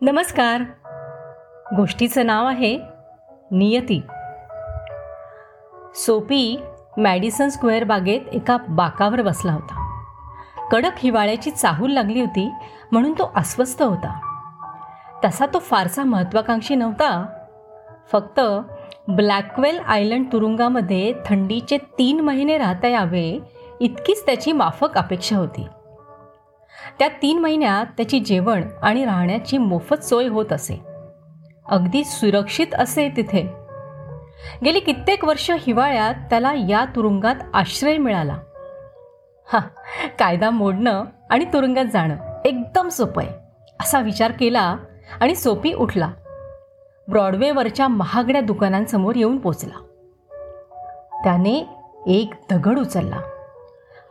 नमस्कार. गोष्टीचं नाव आहे नियती. सोपी मॅडिसन स्क्वेअर बागेत एका बाकावर बसला होता. कडक हिवाळ्याची चाहूल लागली होती म्हणून तो अस्वस्थ होता. तसा तो फारसा महत्त्वाकांक्षी नव्हता. फक्त ब्लॅकवेल आयलंड तुरुंगामध्ये थंडीचे तीन महिने राहता यावे इतकीच त्याची माफक अपेक्षा होती. त्या तीन महिन्यात त्याची जेवण आणि राहण्याची मोफत सोय होत असे. अगदी सुरक्षित असे तिथे. गेली कित्येक वर्ष हिवाळ्यात त्याला या तुरुंगात आश्रय मिळाला. हा कायदा मोडणं आणि तुरुंगात जाणं एकदम सोपं आहे असा विचार केला आणि सोपी उठला. ब्रॉडवेवरच्या महागड्या दुकानांसमोर येऊन पोचला. त्याने एक दगड उचलला.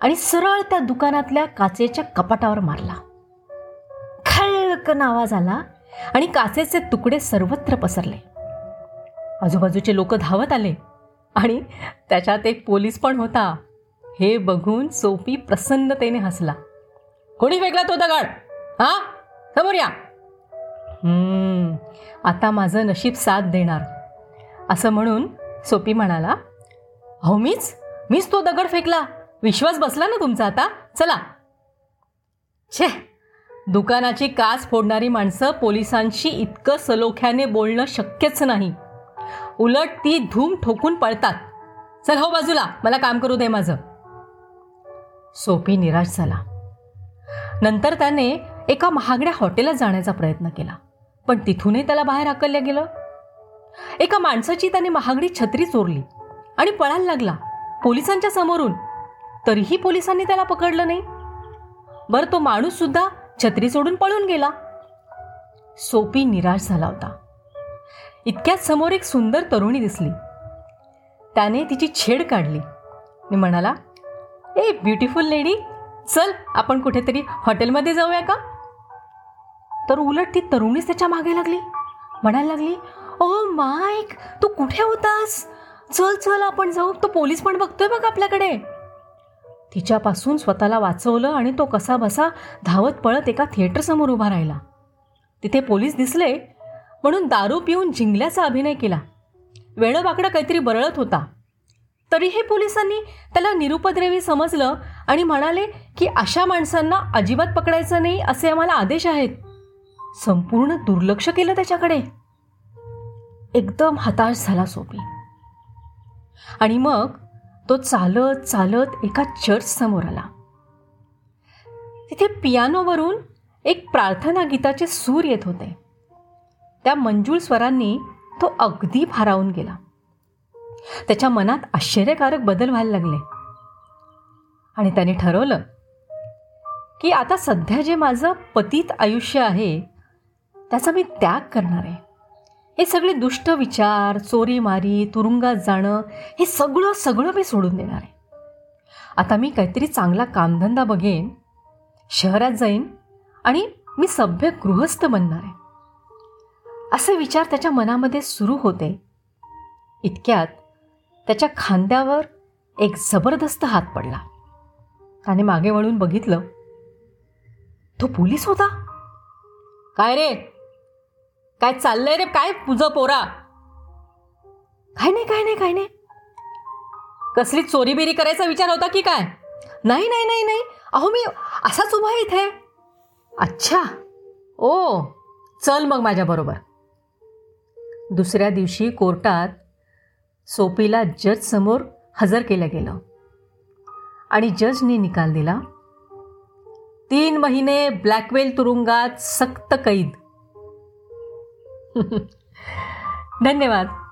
आणि सरळ त्या दुकानातल्या काचेच्या कपाटावर मारला. खळकन आवाज आला आणि काचेचे तुकडे सर्वत्र पसरले. आजूबाजूचे लोक धावत आले आणि त्याच्यात एक पोलीस पण होता. हे बघून सोपी प्रसन्नतेने हसला. कोणी फेकला तो दगड? हा? समोर या. आता माझं नशीब साथ देणार. असं म्हणून सोपी म्हणाला अहो मीच? मीच तो दगड फेकला? विश्वास बसला ना तुमचा आता? चला. छे. दुकानाची कास फोडणारी माणसं पोलिसांशी इतकं सलोख्याने बोलणं शक्यच नाही. उलट ती धूम ठोकून पळतात. चल हो बाजूला मला काम करू दे माझं. सोपी निराश झाला. नंतर त्याने एका महागड्या हॉटेलात जाण्याचा प्रयत्न केला. पण तिथूनही त्याला बाहेर हाकललं गेलं. एका माणसाची त्याने महागडी छत्री चोरली आणि पळायला लागला. पोलिसांच्या समोरून तरीही पोलिसांनी त्याला पकडलं नाही. बरं तो माणूस सुद्धा छत्री सोडून पळून गेला. सोपी निराश झाला होता. इतक्यात समोर एक सुंदर तरुणी दिसली. त्याने तिची छेड काढली. आणि म्हणाला ए ब्युटिफुल लेडी चल आपण कुठेतरी हॉटेलमध्ये जाऊया का? तर उलट ती तरुणीच त्याच्यामागे लागली. म्हणायला लागली ओ माईक तू कुठे होतास? चल चल आपण जाऊ. तो पोलीस पण बघतोय बघ आपल्याकडे. तिच्यापासून स्वतःला वाचवलं आणि तो कसा बसा धावत पळत एका थिएटरसमोर उभा राहिला. तिथे पोलीस दिसले म्हणून दारू पिऊन जिंकल्याचा अभिनय केला. वेळबाकडा काहीतरी बरळत होता. तरीही पोलिसांनी त्याला निरुपद्रवी समजलं आणि म्हणाले की अशा माणसांना अजिबात पकडायचं नाही असे आम्हाला आदेश आहेत. संपूर्ण दुर्लक्ष केलं त्याच्याकडे. एकदम हताश झाला सोपी. आणि मग तो चालत चालत एका चर्च समोर आला. तिथे पियानोवरून एक प्रार्थना गीताचे सूर येत होते. त्या मंजूळ स्वरांनी तो अगदी भारावून गेला. त्याच्या मनात आश्चर्यकारक बदल व्हायला लागले. आणि त्याने ठरवलं की आता सध्या जे माझं पतीत आयुष्य आहे त्याचा मी त्याग करणार आहे. हे सगळे दुष्ट विचार चोरीमारी तुरुंगात जाणं हे सगळं सगळं मी सोडून देणार आहे. आता मी काहीतरी चांगला कामधंदा बघेन शहरात जाईन आणि मी सभ्य गृहस्थ बनणार आहे. असे विचार त्याच्या मनामध्ये सुरू होते. इतक्यात त्याच्या खांद्यावर एक जबरदस्त हात पडला. त्याने मागे वळून बघितलं. तो पोलीस होता? काय रे? काय चाललंय रे? काय तुझं पोरा? काय नाही काय नाही काय नाही. कसली चोरी बिरी करायचा विचार होता की काय? नाही नाही नाही नाही. अहो मी असाच उभा आहे इथे. अच्छा. ओ चल मग माझ्याबरोबर दुसऱ्या दिवशी कोर्टात सोपीला जज समोर हजर केलं गेलं. आणि जजने निकाल दिला. तीन महिने ब्लॅकवेल तुरुंगात सक्त कैद. धन्यवाद.